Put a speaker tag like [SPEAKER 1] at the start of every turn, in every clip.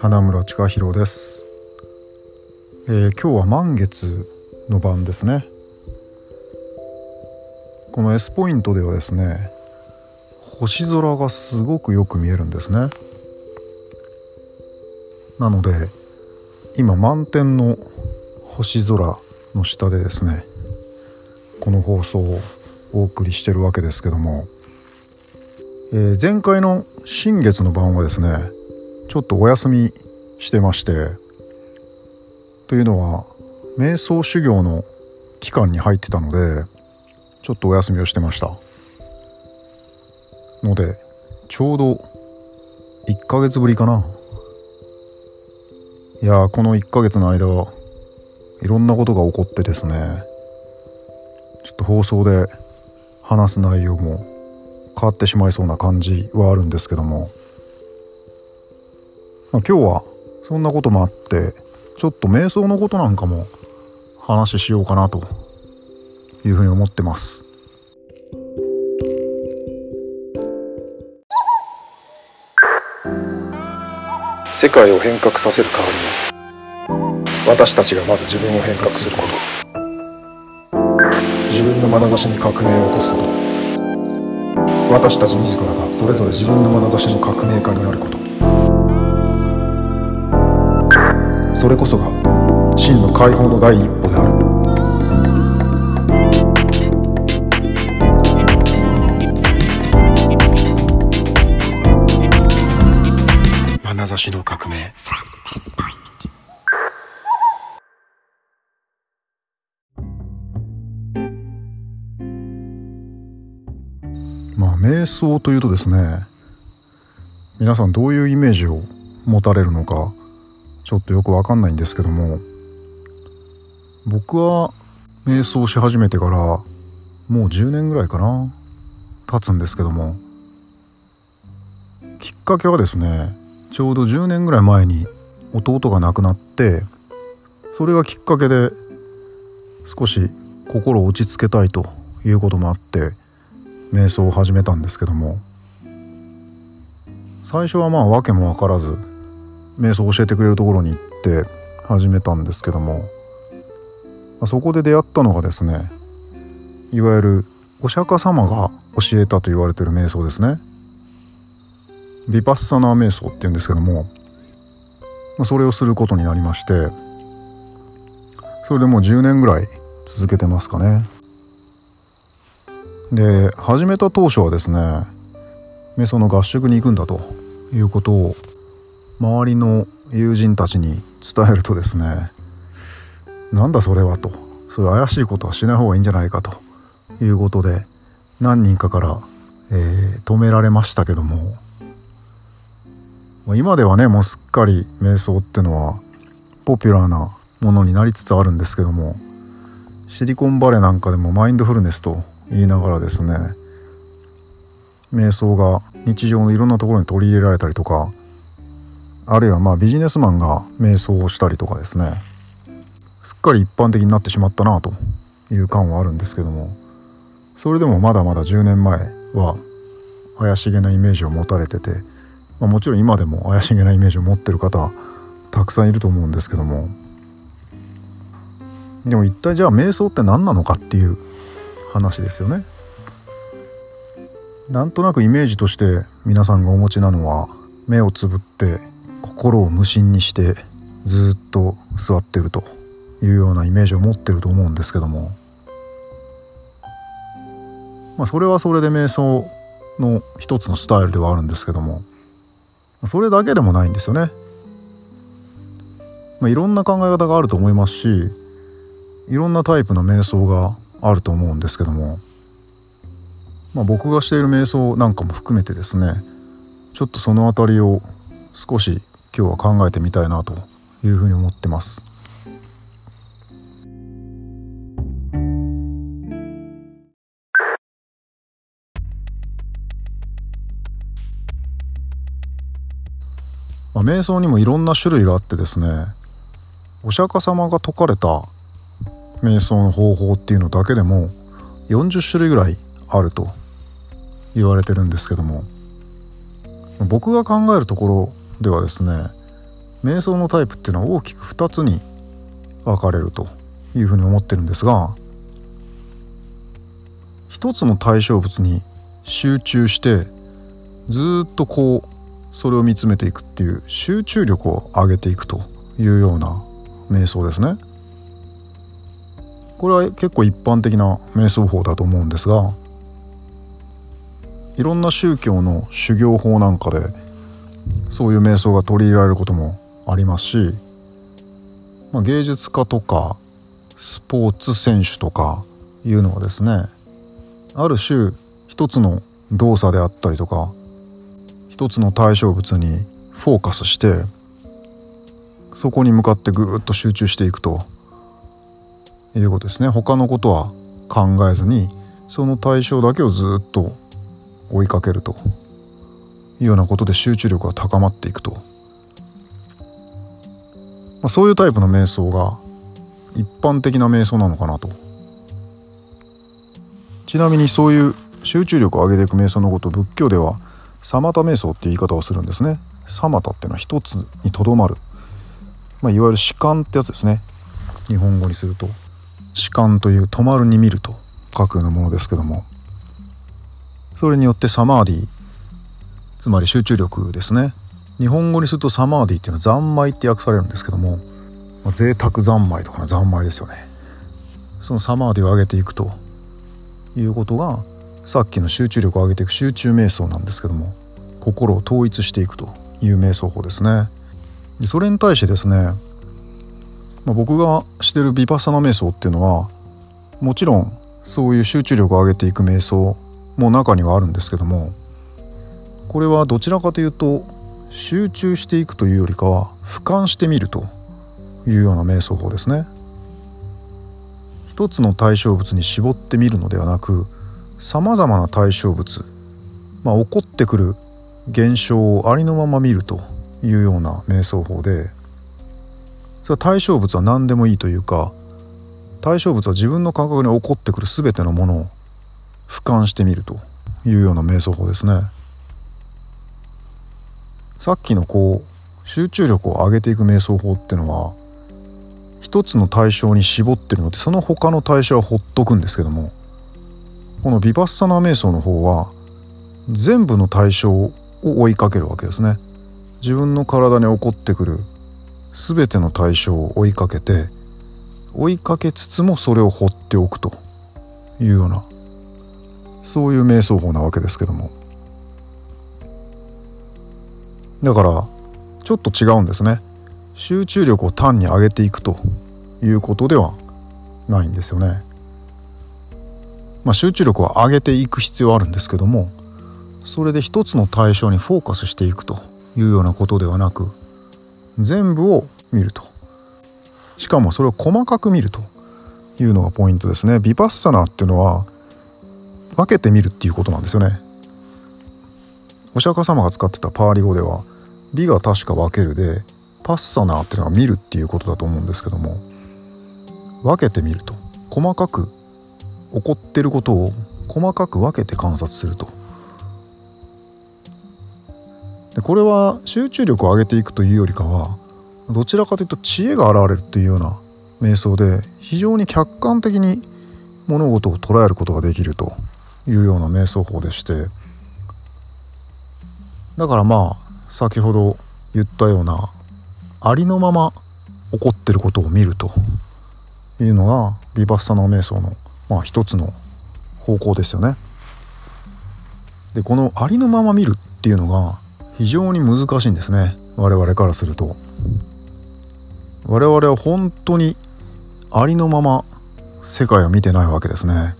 [SPEAKER 1] 花村千佳弘です、えー、今日は満月の晩ですね。この S ポイントではですね星空がすごくよく見えるんですね。なので今満天の星空の下でですねこの放送をお送りしてるわけですけども、えー、前回の新月の晩はですねちょっとお休みしてましてというのは瞑想修行の期間に入ってたのでちょっとお休みをしてました。のでちょうど1ヶ月ぶりかな。いやこの1ヶ月の間いろんなことが起こってですねちょっと放送で話す内容も変わってしまいそうな感じはあるんですけども、今日はそんなこともあってちょっと瞑想のことなんかも話しようかなというふうに思ってます。世界を変革させる代わりに私たちがまず自分を変革すること。自分の眼差しに革命を起こすこと。私たち自らがそれぞれ自分の眼差しの革命家になること。それこそが真の解放の第一歩である。眼差しの革命。まあ瞑想というとですね皆さんどういうイメージを持たれるのかちょっとよくわかんないんですけども僕は瞑想し始めてからもう10年ぐらいかな経つんですけどもきっかけはですねちょうど10年ぐらい前に弟が亡くなってそれがきっかけで少し心を落ち着けたいということもあって瞑想を始めたんですけども最初はまあ訳も分からず瞑想を教えてくれるところに行って始めたんですけどもそこで出会ったのがですねいわゆるお釈迦様が教えたと言われてる瞑想ですね。ヴィパッサナー瞑想っていうんですけどもそれをすることになりましてそれでもう10年ぐらい続けてますかね。で始めた当初はですね瞑想の合宿に行くんだということを周りの友人たちに伝えるとですねなんだそれはと。そういう怪しいことはしない方がいいんじゃないかと。いうことで何人かから、えー、止められましたけども。今ではねもうすっかり瞑想ってのはポピュラーなものになりつつあるんですけどもシリコンバレーなんかでもマインドフルネスと言いながらですね瞑想が日常のいろんなところに取り入れられたりとかあるいはまあビジネスマンが瞑想をしたりとかですね。すっかり一般的になってしまったなという感はあるんですけども。それでもまだまだ10年前は怪しげなイメージを持たれてて、まあ、もちろん今でも怪しげなイメージを持ってる方たくさんいると思うんですけども。でも一体じゃあ瞑想って何なのかっていう話ですよね。なんとなくイメージとして皆さんがお持ちなのは目をつぶって心を無心にしてずっと座ってるというようなイメージを持ってると思うんですけども。まあそれはそれで瞑想の一つのスタイルではあるんですけども。それだけでもないんですよね。まあ、いろんな考え方があると思いますしいろんなタイプの瞑想があると思うんですけども、まあ、僕がしている瞑想なんかも含めてですねちょっとその辺りを少し今日は考えてみたいなというふうに思ってます。まあ、瞑想にもいろんな種類があってですねお釈迦様が説かれた瞑想の方法っていうのだけでも40種類ぐらいあると言われてるんですけども僕が考えるところではですね瞑想のタイプっていうのは大きく2つに分かれるというふうに思ってるんですが一つの対象物に集中してずっとこうそれを見つめていくっていう集中力を上げていくというような瞑想ですね。これは結構一般的な瞑想法だと思うんですがいろんな宗教の修行法なんかでそういう瞑想が取り入れられることもありますし、まあ、芸術家とかスポーツ選手とかいうのはですねある種一つの動作であったりとか一つの対象物にフォーカスしてそこに向かってぐーっと集中していくということですね。他のことは考えずにその対象だけをずっと追いかけると。いうようなことで集中力が高まっていくと、まあ、そういうタイプの瞑想が一般的な瞑想なのかなと。ちなみにそういう集中力を上げていく瞑想のことを仏教ではサタ瞑想って言い方をするんですね。サマタっていうのは一つにとどまる、まあ、いわゆる弛緩ってやつですね。日本語にすると。弛緩という止まるに見ると書くようなものですけども。それによってサマーディつまり集中力ですね。日本語にするとサマーディっていうのは三昧って訳されるんですけども、まあ、贅沢三昧とかの三昧ですよね。そのサマーディを上げていくということがさっきの集中力を上げていく集中瞑想なんですけども心を統一していくという瞑想法ですね。でそれに対してですねまあ、僕がしてるビパサナ瞑想っていうのはもちろんそういう集中力を上げていく瞑想も中にはあるんですけどもこれはどちらかというと集中していくというよりかは俯瞰してみるというような瞑想法ですね一つの対象物に絞ってみるのではなくさまざまな対象物、まあ、起こってくる現象をありのまま見るというような瞑想法でそれは対象物は何でもいいというか対象物は自分の感覚に起こってくる全てのものを俯瞰してみるというような瞑想法ですね。さっきのこう集中力を上げていく瞑想法っていうのは一つの対象に絞ってるのでその他の対象はほっとくんですけどもこのビパッサナー瞑想の方は全部の対象を追いかけるわけですね。自分の体に起こってくる全ての対象を追いかけて追いかけつつもそれを放っておくというようなそういう瞑想法なわけですけどもだからちょっと違うんですね。集中力を単に上げていくということではないんですよね。まあ、集中力を上げていく必要あるんですけどもそれで一つの対象にフォーカスしていくというようなことではなく全部を見ると。しかもそれを細かく見るというのがポイントですね。ビパッサナーっていうのは分けて見るっていうことなんですよね。お釈迦様が使ってたパーリ語では美が確か分けるでパッサナーっていうのは見るっていうことだと思うんですけども分けてみると細かく起こってることを細かく分けて観察すると。でこれは集中力を上げていくというよりかはどちらかというと知恵が現れるというような瞑想で非常に客観的に物事を捉えることができるというような瞑想法でしてだからまあ先ほど言ったようなありのまま起こってることを見るというのがビバッサナ瞑想のまあ一つの方向ですよね。でこのありのまま見るっていうのが非常に難しいんですね。我々からすると。我々は本当にありのまま世界を見てないわけですね。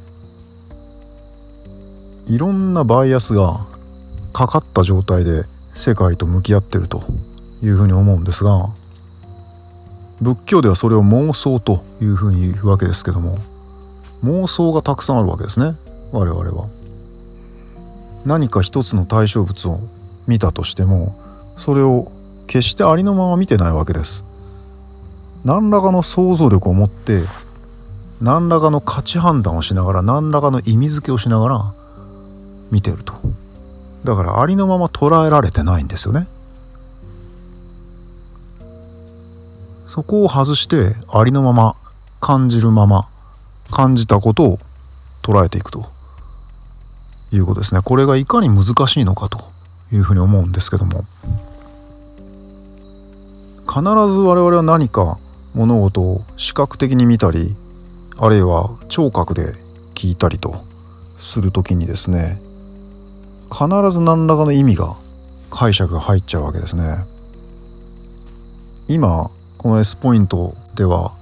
[SPEAKER 1] いろんなバイアスがかかった状態で世界と向き合ってるというふうに思うんですが仏教ではそれを妄想というふうに言うわけですけども妄想がたくさんあるわけですね我々は。何か一つの対象物を見たとしてもそれを決してありのまま見てないわけです。何らかの想像力を持って何らかの価値判断をしながら何らかの意味付けをしながら見てると。だからありのまま捉えられてないんですよね。そこを外してありのまま感じるまま感じたことを捉えていくと。いうことですね。これがいかに難しいのかと。いうふうに思うんですけども。必ず我々は何か物事を視覚的に見たりあるいは聴覚で聞いたりとする時にですね必ず何らかの意味が解釈が入っちゃうわけですね。今この S ポイントでは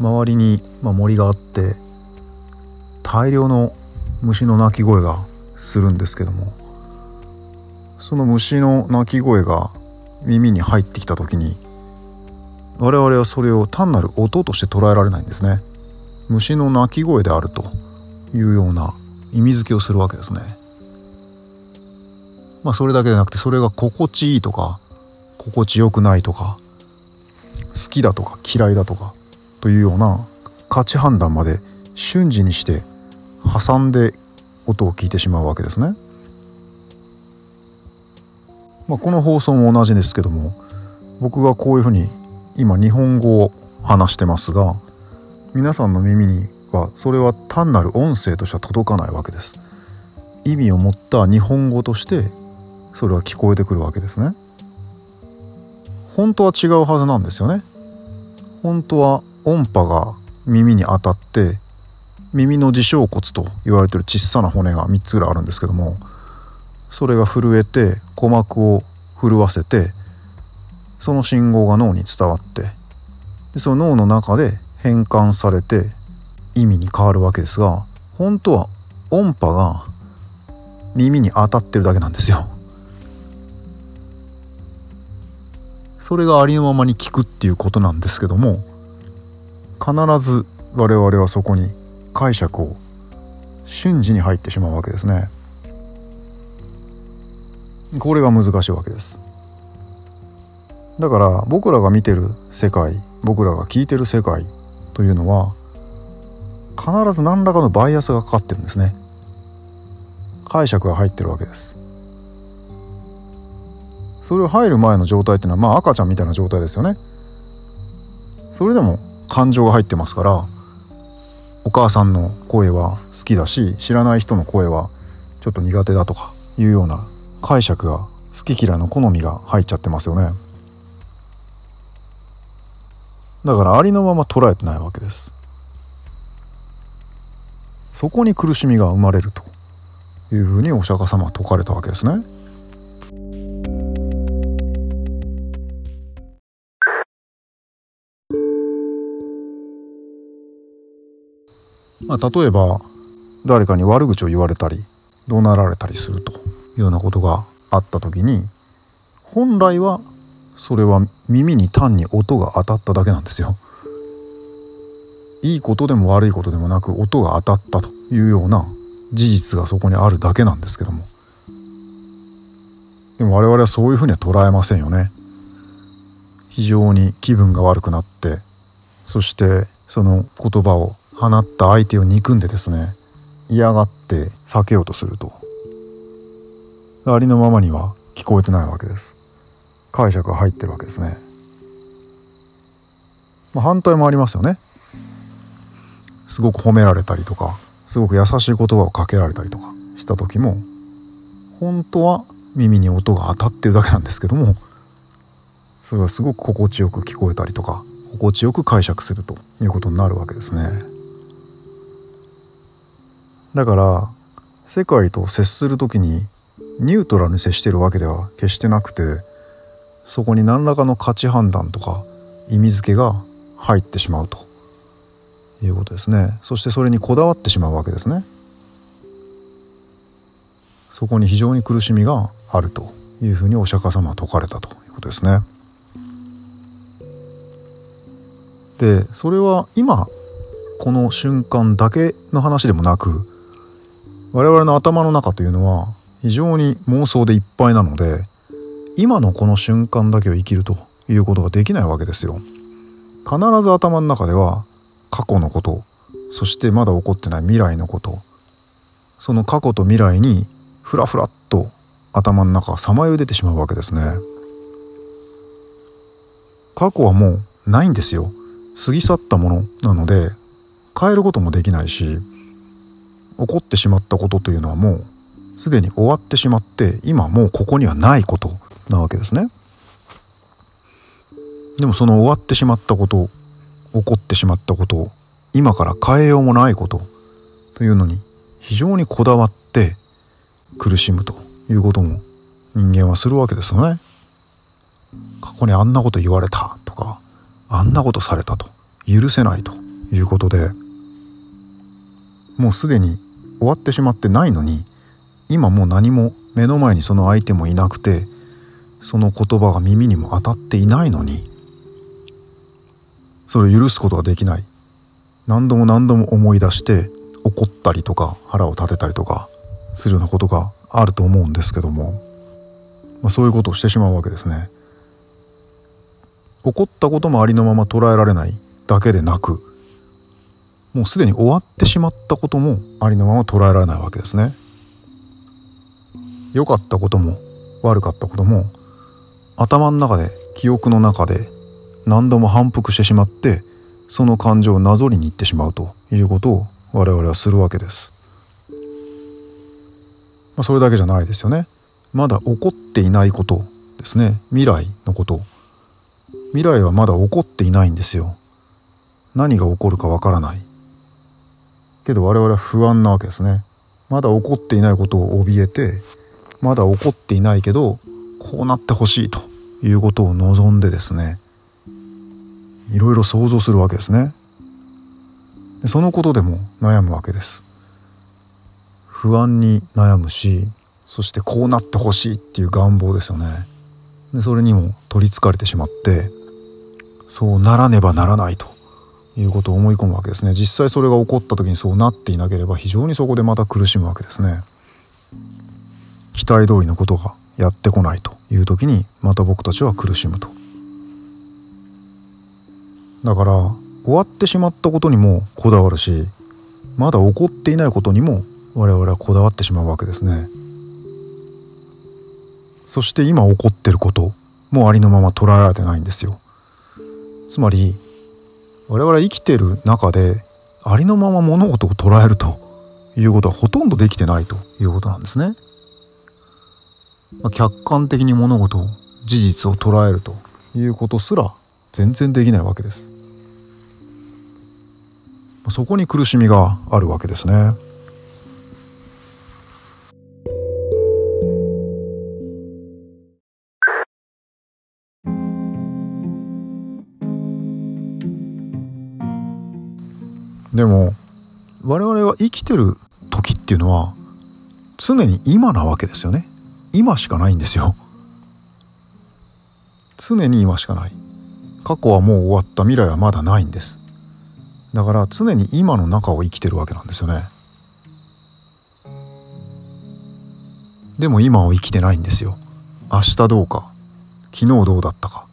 [SPEAKER 1] 周りに、森があって大量の虫の鳴き声がするんですけどもその虫の鳴き声が耳に入ってきた時に我々はそれを単なる音として捉えられないんですね。虫の鳴き声であるというような意味付けをするわけですね。まあそれだけでなくてそれが心地いいとか心地よくないとか好きだとか嫌いだとかというような価値判断まで瞬時にして挟んで音を聞いてしまうわけですね。まあ、この放送も同じですけども僕がこういうふうに今日本語を話してますが皆さんの耳にはそれは単なる音声としては届かないわけです。意味を持った日本語としてそれは聞こえてくるわけですね。本当は違うはずなんですよね。本当は音波が耳に当たって耳の耳小骨と言われてる小さな骨が3つぐらいあるんですけどもそれが震えて鼓膜を震わせてその信号が脳に伝わってでその脳の中で変換されて意味に変わるわけですが本当は音波が耳に当たってるだけなんですよ。それがありのままに聞くっていうことなんですけども必ず我々はそこに解釈を瞬時に入ってしまうわけですね。これが難しいわけです。だから僕らが見てる世界僕らが聞いてる世界というのは必ず何らかのバイアスがかかってるんですね。解釈が入ってるわけです。それを入る前の状態っていうのはまあ赤ちゃんみたいな状態ですよね。それでも感情が入ってますからお母さんの声は好きだし知らない人の声はちょっと苦手だとかいうような解釈が好き嫌いの好みが入っちゃってますよね。だからありのまま捉えてないわけです。そこに苦しみが生まれるというふうにお釈迦様は説かれたわけですね。まあ、例えば誰かに悪口を言われたり怒鳴られたりするというようなことがあった時に本来はそれは耳に単に音が当たっただけなんですよ。いいことでも悪いことでもなく音が当たったというような事実がそこにあるだけなんですけどもでも我々はそういうふうには捉えませんよね非常に気分が悪くなってそしてその言葉を放った相手を憎んでですね嫌がって避けようとするとありのままには聞こえてないわけです。解釈が入ってるわけですね、まあ、反対もありますよね。すごく褒められたりとかすごく優しい言葉をかけられたりとかした時も本当は耳に音が当たってるだけなんですけどもそれはすごく心地よく聞こえたりとか心地よく解釈するということになるわけですね。だから世界と接する時にニュートラルに接してるわけでは決してなくてそこに何らかの価値判断とか意味付けが入ってしまうと。いうことですね。そしてそれにこだわってしまうわけですね。そこに非常に苦しみがあると。いうふうにお釈迦様は説かれたと。いうことですね。でそれは今この瞬間だけの話でもなく我々の頭の中というのは非常に妄想でいっぱいなので今のこの瞬間だけを生きるということができないわけですよ。必ず頭の中では過去のことそしてまだ起こってない未来のことその過去と未来にふらふらっと頭の中がさまよい出てしまうわけですね。過去はもうないんですよ過ぎ去ったものなので変えることもできないし起こってしまったことというのはもうすでに終わってしまって今もうここにはないことなわけですねでもその終わってしまったこと起こってしまったこと今から変えようもないことというのに非常にこだわって苦しむということも人間はするわけですよね。過去にあんなこと言われたとかあんなことされたと許せないということでもうすでに終わってしまってないのに今もう何も目の前にその相手もいなくてその言葉が耳にも当たっていないのにそれを許すことができない何度も何度も思い出して怒ったりとか腹を立てたりとかするようなことがあると思うんですけども、まあ、そういうことをしてしまうわけですね。起こったこともありのまま捉えられないだけでなくもうすでに終わってしまったこともありのまま捉えられないわけですね。良かったことも悪かったことも頭の中で記憶の中で何度も反復してしまってその感情をなぞりに行ってしまうということを我々はするわけです。まあ、それだけじゃないですよね。まだ起こっていないことですね。未来のこと未来はまだ起こっていないんですよ。何が起こるかわからない。けど我々は不安なわけですね。まだ起こっていないことを怯えて、まだ起こっていないけど、こうなってほしいということを望んでですね、いろいろ想像するわけですね。でそのことでも悩むわけです。不安に悩むし、そしてこうなってほしいっていう願望ですよね。でそれにも取りつかれてしまってそうならねばならないということを思い込むわけですね。実際それが起こった時にそうなっていなければ非常にそこでまた苦しむわけですね。期待通りのことがやってこないという時にまた僕たちは苦しむと。だから終わってしまったことにもこだわるしまだ起こっていないことにも我々はこだわってしまうわけですね。そして今起こってることもありのまま捉えられてないんですよ。つまり我々生きてる中でありのまま物事を捉えるということはほとんどできてないということなんですね。まあ、客観的に物事を事実を捉えるということすら全然できないわけです。そこに苦しみがあるわけですね。でも我々は生きてる時っていうのは常に今なわけですよね。今しかないんですよ。常に今しかない。過去はもう終わった未来はまだないんです。だから常に今の中を生きてるわけなんですよね。でも今を生きてないんですよ。明日どうか昨日どうだったか。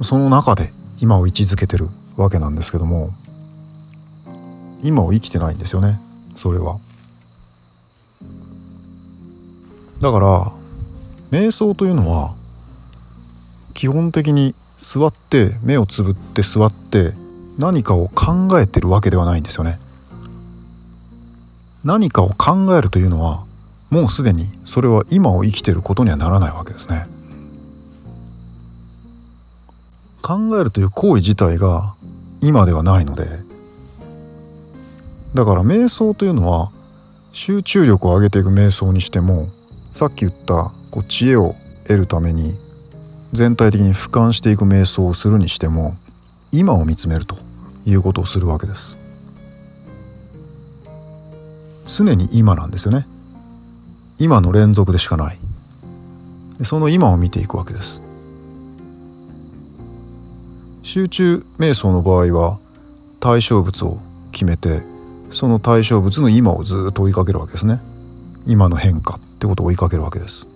[SPEAKER 1] その中で今を位置づけてるわけなんですけども。今を生きてないんですよね。それは。だから瞑想というのは基本的に座って目をつぶって座って何かを考えてるわけではないんですよね。何かを考えるというのはもうすでにそれは今を生きてることにはならないわけですね。考えるという行為自体が今ではないのでだから瞑想というのは集中力を上げていく瞑想にしてもさっき言ったこう知恵を得るために全体的に俯瞰していく瞑想をするにしても今を見つめるということをするわけです。常に今なんですよね。今の連続でしかない。その今を見ていくわけです。集中瞑想の場合は対象物を決めてその対象物の今をずっと追いかけるわけですね。今の変化ってことを追いかけるわけです。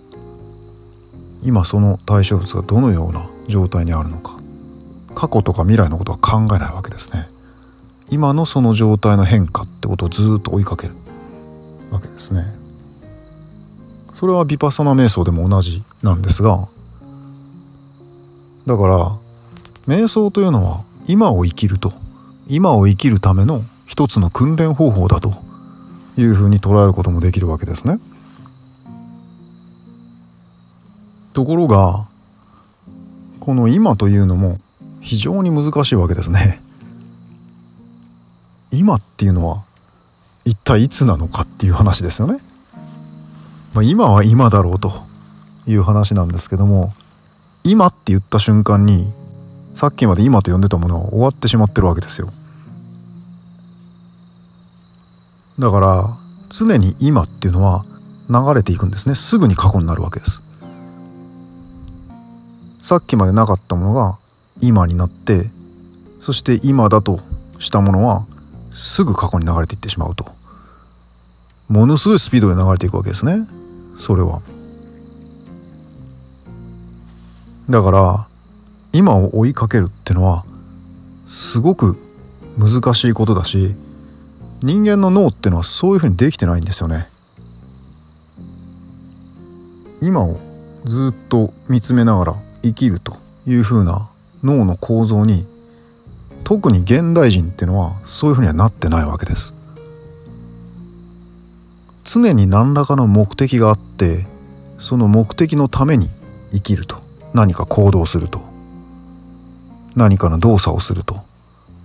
[SPEAKER 1] 今その対象物がどのような状態にあるのか。過去とか未来のことは考えないわけですね。今のその状態の変化ってことをずっと追いかけるわけですね。それはヴィパサナ瞑想でも同じなんですがだから瞑想というのは今を生きると今を生きるための一つの訓練方法だというふうに捉えることもできるわけですね。ところがこの今というのも非常に難しいわけですね。今っていうのは一体いつなのかっていう話ですよね。まあ、今は今だろうという話なんですけども今って言った瞬間にさっきまで今と呼んでたものは終わってしまってるわけですよ。だから常に今っていうのは流れていくんですね。すぐに過去になるわけです。さっきまでなかったものが今になってそして今だとしたものはすぐ過去に流れていってしまうと。ものすごいスピードで流れていくわけですね。それは。だから今を追いかけるってのはすごく難しいことだし人間の脳ってのはそういうふうにできてないんですよね。今をずっと見つめながら生きるというふうな脳の構造に特に現代人っていうのはそういうふうにはなってないわけです。常に何らかの目的があってその目的のために生きると。何か行動すると。何かの動作をすると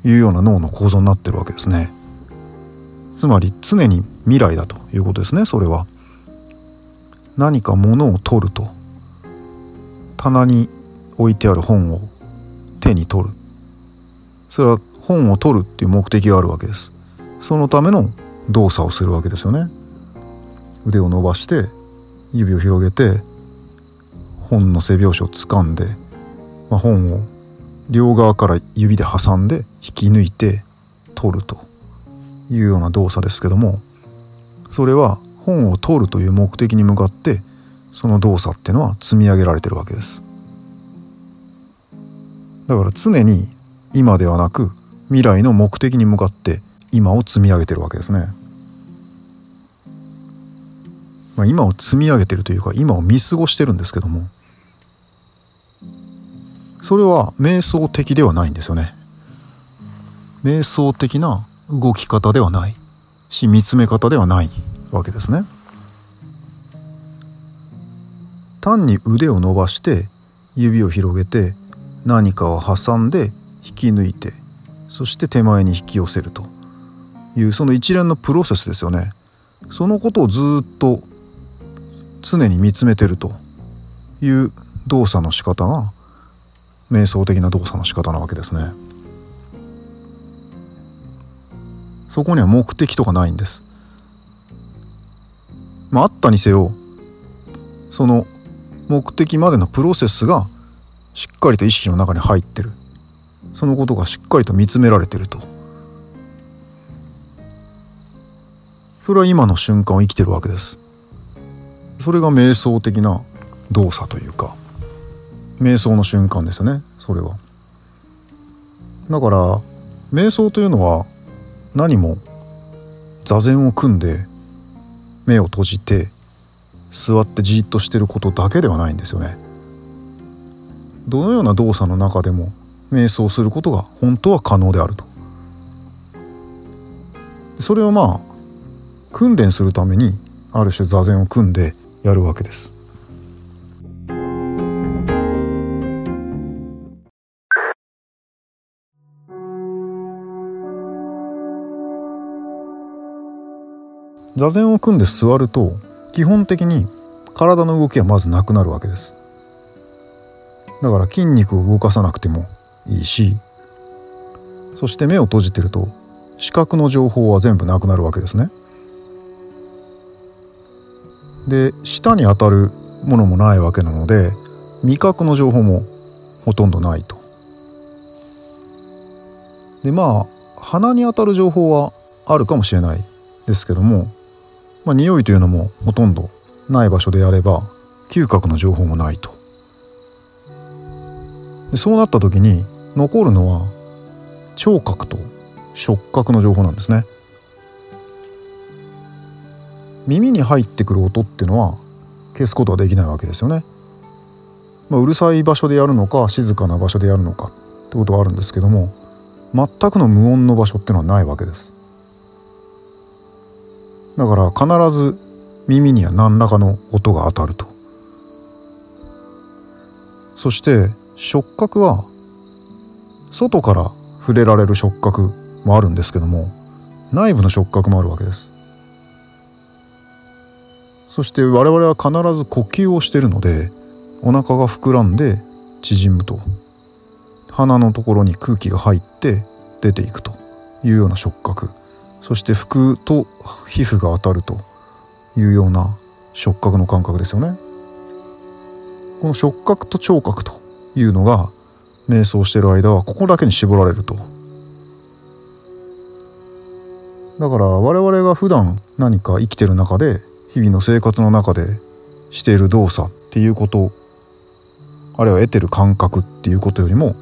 [SPEAKER 1] いうような脳の構造になってるわけですね。つまり常に未来だということですねそれは。何か物を取ると棚に置いてある本を手に取る。それは本を取るっていう目的があるわけです。そのための動作をするわけですよね。腕を伸ばして指を広げて本の背表紙を掴んで、まあ、本を両側から指で挟んで引き抜いて取ると。いうような動作ですけどもそれは本を取るという目的に向かってその動作っていうのは積み上げられてるわけです。だから常に今ではなく未来の目的に向かって今を積み上げてるわけですね、まあ、今を積み上げてるというか今を見過ごしてるんですけどもそれは瞑想的ではないんですよね。瞑想的な動き方ではないし見つめ方ではないわけですね。単に腕を伸ばして指を広げて何かを挟んで引き抜いてそして手前に引き寄せるというその一連のプロセスですよね。そのことをずっと常に見つめてるという動作の仕方が瞑想的な動作の仕方なわけですね。そこには目的とかないんです。まあ、あったにせよその目的までのプロセスがしっかりと意識の中に入ってる。そのことがしっかりと見つめられてると。それは今の瞬間を生きてるわけです。それが瞑想的な動作というか瞑想の瞬間ですよねそれは。だから瞑想というのは何も座禅を組んで目を閉じて座ってじっとしてることだけではないんですよね。どのような動作の中でも瞑想することが本当は可能であると。それをまあ訓練するためにある種座禅を組んでやるわけです。座禅を組んで座ると基本的に体の動きはまずなくなるわけです。だから筋肉を動かさなくてもいいしそして目を閉じてると視覚の情報は全部なくなるわけですね。で舌に当たるものもないわけなので味覚の情報もほとんどないと。でまあ鼻に当たる情報はあるかもしれないですけどもまあ、匂いというのもほとんどない場所であれば嗅覚の情報もないと。でそうなった時に残るのは聴覚と触覚の情報なんですね。耳に入ってくる音っていうのは消すことはできないわけですよね、まあ、うるさい場所でやるのか静かな場所でやるのかってことはあるんですけども全くの無音の場所っていうのはないわけです。だから必ず耳には何らかの音が当たると。そして触覚は外から触れられる触覚もあるんですけども内部の触覚もあるわけです。そして我々は必ず呼吸をしているのでお腹が膨らんで縮むと。鼻のところに空気が入って出ていくというような触覚。そして服と皮膚が当たるというような触覚の感覚ですよね。この触覚と聴覚というのが瞑想している間はここだけに絞られると。だから我々が普段何か生きてる中で日々の生活の中でしている動作っていうことあるいは得てる感覚っていうことよりも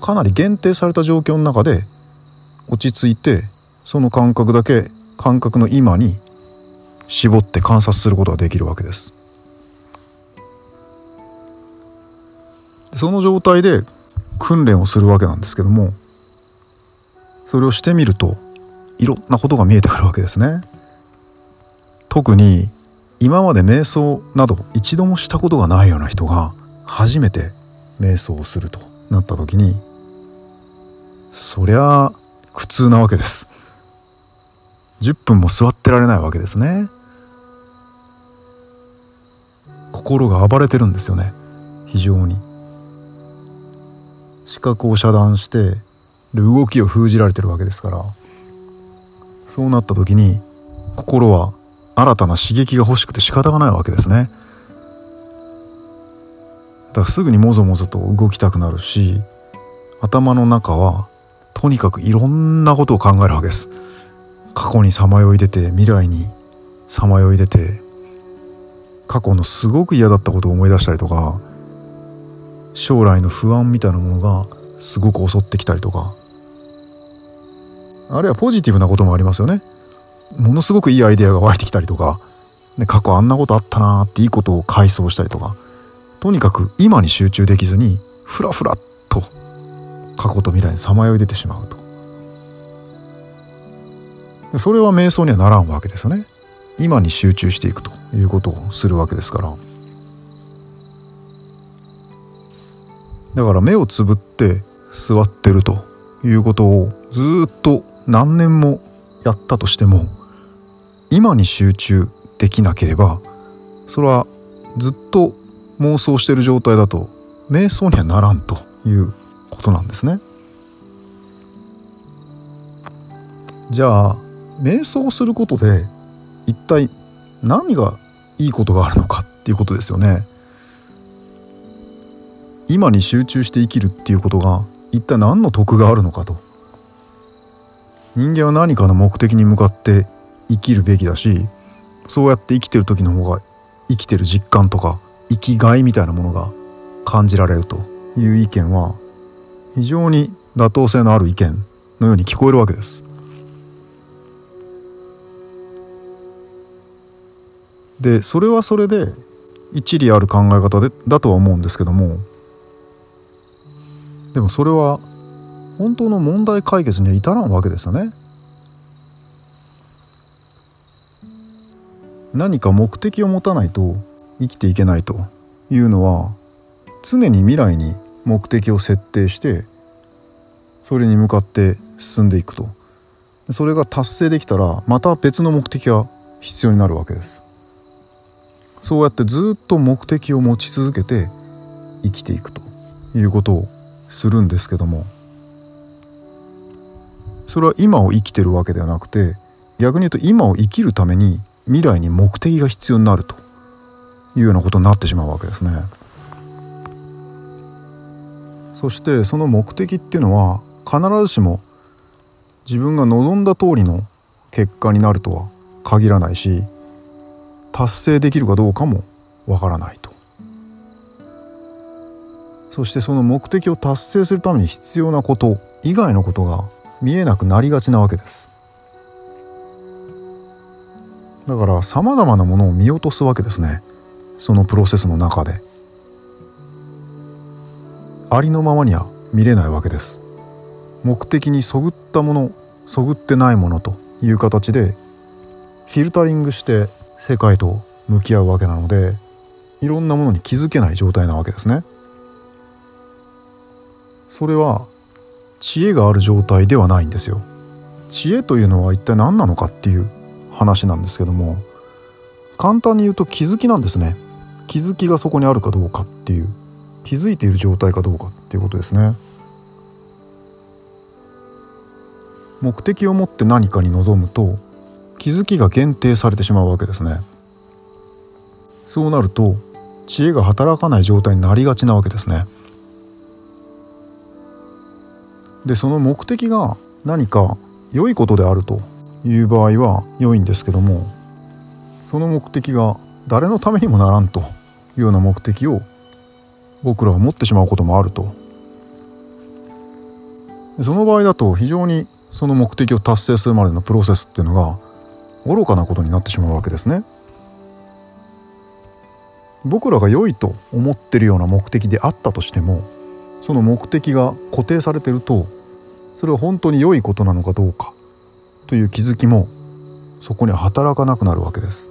[SPEAKER 1] かなり限定された状況の中で落ち着いてその感覚だけ感覚の今に絞って観察することができるわけです。その状態で訓練をするわけなんですけどもそれをしてみるといろんなことが見えてくるわけですね。特に今まで瞑想など一度もしたことがないような人が初めて瞑想をするとなった時にそりゃ苦痛なわけです。10分も座ってられないわけですね。心が暴れてるんですよね。非常に。視覚を遮断して動きを封じられてるわけですから。そうなった時に心は新たな刺激が欲しくて仕方がないわけですね。だからすぐにもぞもぞと動きたくなるし頭の中はとにかくいろんなことを考えるわけです。過去にさまよい出て未来にさまよい出て過去のすごく嫌だったことを思い出したりとか将来の不安みたいなものがすごく襲ってきたりとかあるいはポジティブなこともありますよね。ものすごくいいアイデアが湧いてきたりとか、ね、過去あんなことあったなーっていいことを回想したりとかとにかく今に集中できずにふらふらっと過去と未来にさまよい出てしまうと。それは瞑想にはならんわけですよね今に集中していくということをするわけですからだから目をつぶって座ってるということをずっと何年もやったとしても今に集中できなければそれはずっと妄想している状態だと瞑想にはならんということなんですね。じゃあ瞑想することで一体何がいいことがあるのかっていうことですよね。今に集中して生きるっていうことが一体何の得があるのかと人間は何かの目的に向かって生きるべきだしそうやって生きてる時の方が生きてる実感とか生きがいみたいなものが感じられるという意見は非常に妥当性のある意見のように聞こえるわけです。でそれはそれで一理ある考え方でだとは思うんですけども。でもそれは本当の問題解決には至らんわけですよね。何か目的を持たないと生きていけないというのは常に未来に目的を設定してそれに向かって進んでいくと。それが達成できたらまた別の目的が必要になるわけです。そうやってずっと目的を持ち続けて生きていくということをするんですけどもそれは今を生きてるわけではなくて逆に言うと今を生きるために未来に目的が必要になるというようなことになってしまうわけですね。そしてその目的っていうのは必ずしも自分が望んだ通りの結果になるとは限らないし達成できるかどうかもわからないと。そしてその目的を達成するために必要なこと以外のことが見えなくなりがちなわけです。だから様々なものを見落とすわけですね。そのプロセスの中で。ありのままには見れないわけです。目的にそぐったものそぐってないものという形でフィルタリングして世界と向き合うわけなのでいろんなものに気づけない状態なわけですね。それは知恵がある状態ではないんですよ。知恵というのは一体何なのかっていう話なんですけども簡単に言うと気づきなんですね。気づきがそこにあるかどうかっていう気づいている状態かどうかっていうことですね。目的を持って何かに臨むと気づきが限定されてしまうわけですね。そうなると知恵が働かない状態になりがちなわけですね。でその目的が何か良いことであるという場合は良いんですけどもその目的が誰のためにもならんというような目的を僕らは持ってしまうこともあると。その場合だと非常にその目的を達成するまでのプロセスっていうのが愚かなことになってしまうわけですね。僕らが良いと思ってるような目的であったとしてもその目的が固定されてるとそれは本当に良いことなのかどうかという気づきもそこには働かなくなるわけです。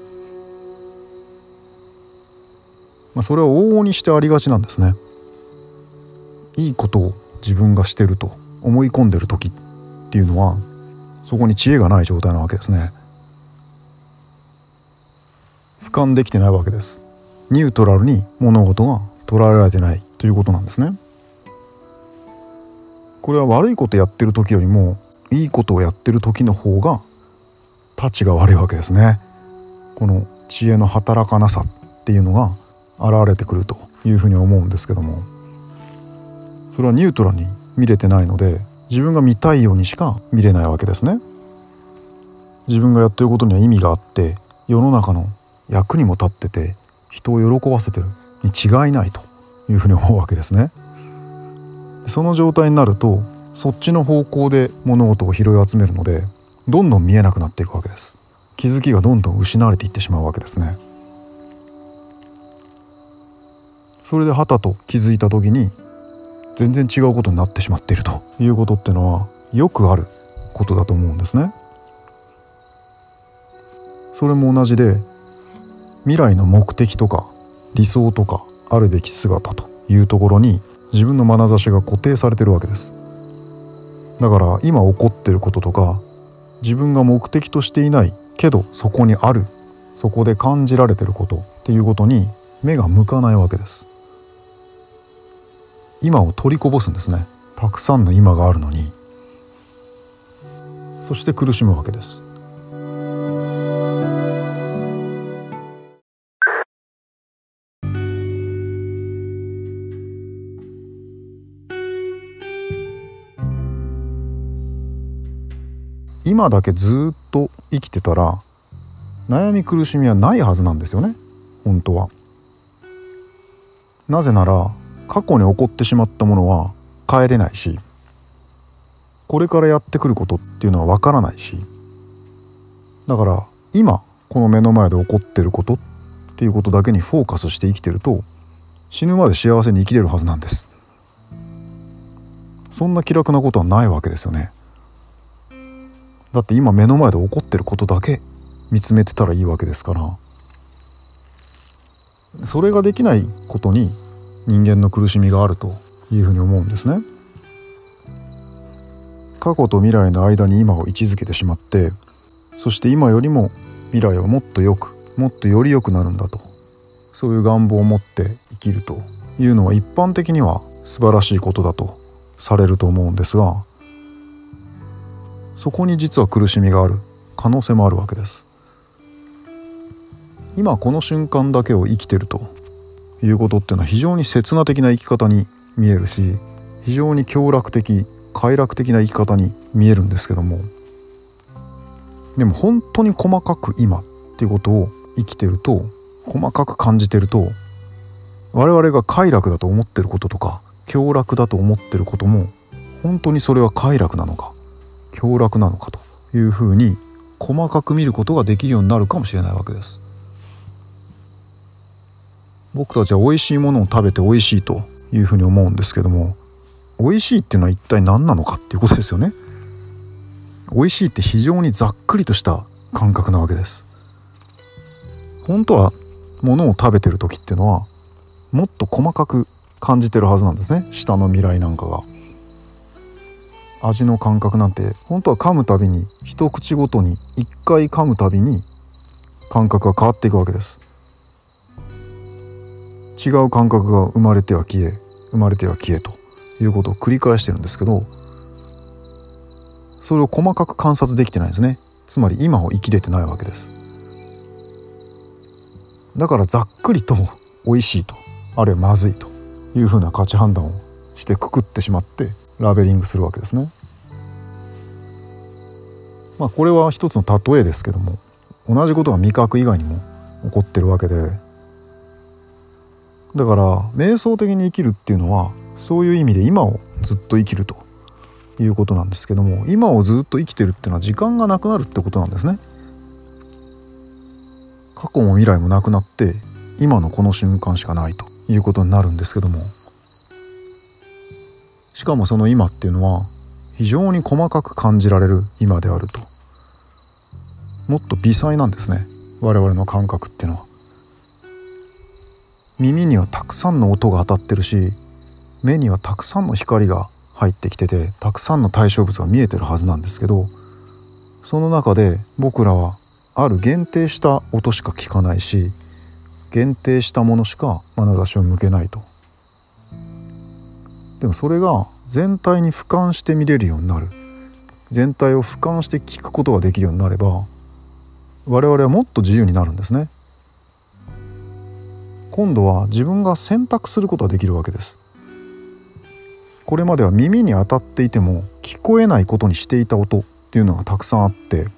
[SPEAKER 1] まあ、それは往々にしてありがちなんですね。いいことを自分がしてると思い込んでる時っていうのはそこに知恵がない状態なわけですね。俯瞰できてないわけです。ニュートラルに物事が捉えられてないということなんですね。これは悪いことやってる時よりもいいことをやってる時の方がタチが悪いわけですね。この知恵の働かなさっていうのが現れてくるというふうに思うんですけどもそれはニュートラルに見れてないので自分が見たいようにしか見れないわけですね。自分がやってることには意味があって世の中の役にも立ってて人を喜ばせてるに違いないというふうに思うわけですね。その状態になるとそっちの方向で物事を拾い集めるのでどんどん見えなくなっていくわけです。気づきがどんどん失われていってしまうわけですね。それではたと気づいた時に全然違うことになってしまっているということってのはよくあることだと思うんですね。それも同じで未来の目的とか理想とかあるべき姿というところに自分の眼差しが固定されてるわけです。だから今起こってることとか自分が目的としていないけどそこにあるそこで感じられてることっていうことに目が向かないわけです。今を取りこぼすんですね。たくさんの今があるのに。そして苦しむわけです。今だけずっと生きてたら悩み苦しみはないはずなんですよね本当は。なぜなら過去に起こってしまったものは変えれないしこれからやってくることっていうのはわからないしだから今この目の前で起こってることっていうことだけにフォーカスして生きてると死ぬまで幸せに生きれるはずなんですそんな気楽なことはないわけですよねだって今目の前で起こってることだけ見つめてたらいいわけですから。それができないことに人間の苦しみがあるというふうに思うんですね。過去と未来の間に今を位置づけてしまってそして今よりも未来はもっと良くもっとより良くなるんだと。そういう願望を持って生きるというのは一般的には素晴らしいことだとされると思うんですがそこに実は苦しみがある。可能性もあるわけです。今この瞬間だけを生きてるということっていうのは非常に刹那的な生き方に見えるし非常に強楽的快楽的な生き方に見えるんですけどもでも本当に細かく今っていうことを生きてると細かく感じてると我々が快楽だと思ってることとか強楽だと思ってることも本当にそれは快楽なのか強楽なのかというふうに細かく見ることができるようになるかもしれないわけです。僕たちは美味しいものを食べて美味しいというふうに思うんですけども美味しいっていうのは一体何なのかっていうことですよね。美味しいって非常にざっくりとした感覚なわけです。本当は物を食べてる時っていうのはもっと細かく感じてるはずなんですね。舌の未来なんかが。味の感覚なんて本当は噛むたびに一口ごとに一回噛むたびに感覚が変わっていくわけです。違う感覚が生まれては消え生まれては消えということを繰り返してるんですけどそれを細かく観察できてないんですね。つまり今を生きれてないわけです。だからざっくりと美味しいとあるいはまずいというふうな価値判断をしてくくってしまってラベリングするわけですね。まあこれは一つの例えですけども同じことが味覚以外にも起こってるわけでだから瞑想的に生きるっていうのはそういう意味で今をずっと生きるということなんですけども今をずっと生きてるっていうのは時間がなくなるってことなんですね。過去も未来もなくなって今のこの瞬間しかないということになるんですけどもしかもその今っていうのは非常に細かく感じられる今であると。もっと微細なんですね。我々の感覚っていうのは。耳にはたくさんの音が当たってるし目にはたくさんの光が入ってきててたくさんの対象物が見えてるはずなんですけどその中で僕らはある限定した音しか聞かないし限定したものしか眼差しを向けないと。でもそれが全体に俯瞰して見れるようになる。全体を俯瞰して聞くことができるようになれば我々はもっと自由になるんですね。今度は自分が選択することができるわけです。これまでは耳に当たっていても聞こえないことにしていた音っていうのがたくさんあって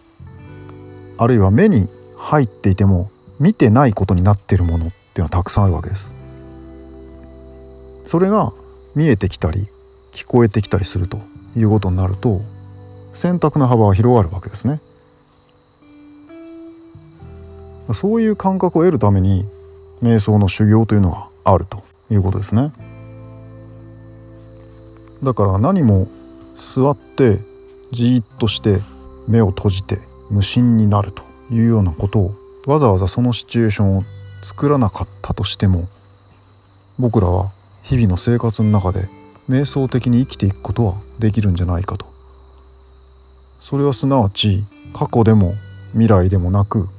[SPEAKER 1] あるいは目に入っていても見てないことになっているものっていうのはたくさんあるわけです。それが見えてきたり聞こえてきたりするということになると選択の幅は広がるわけですね。そういう感覚を得るために瞑想の修行というのがあるということですね。だから何も座ってじーっとして目を閉じて無心になるというようなことをわざわざそのシチュエーションを作らなかったとしても僕らは日々の生活の中で瞑想的に生きていくことはできるんじゃないかと。それはすなわち過去でも未来でもなく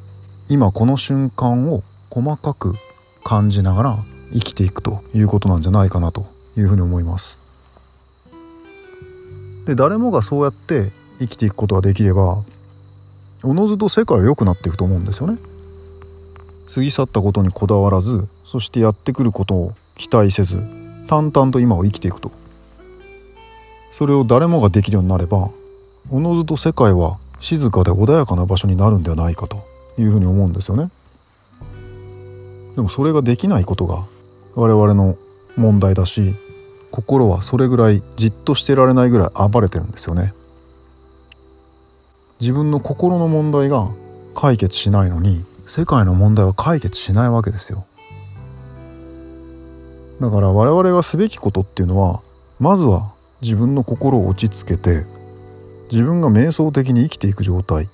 [SPEAKER 1] 今この瞬間を細かく感じながら生きていくということなんじゃないかなというふうに思います。で誰もがそうやって生きていくことができればおのずと世界は良くなっていくと思うんですよね。過ぎ去ったことにこだわらずそしてやってくることを期待せず淡々と今を生きていくと。それを誰もができるようになればおのずと世界は静かで穏やかな場所になるんではないかというふうに思うんですよね。でもそれができないことが我々の問題だし心はそれぐらいじっとしてられないぐらい暴れてるんですよね。自分の心の問題が解決しないのに世界の問題は解決しないわけですよ。だから我々がすべきことっていうのはまずは自分の心を落ち着けて自分が瞑想的に生きていく状態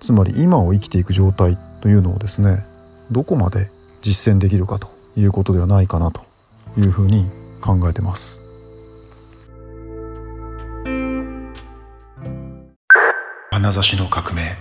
[SPEAKER 1] つまり今を生きていく状態というのをですねどこまで実践できるかということではないかなというふうに考えてます。
[SPEAKER 2] 眼差しの革命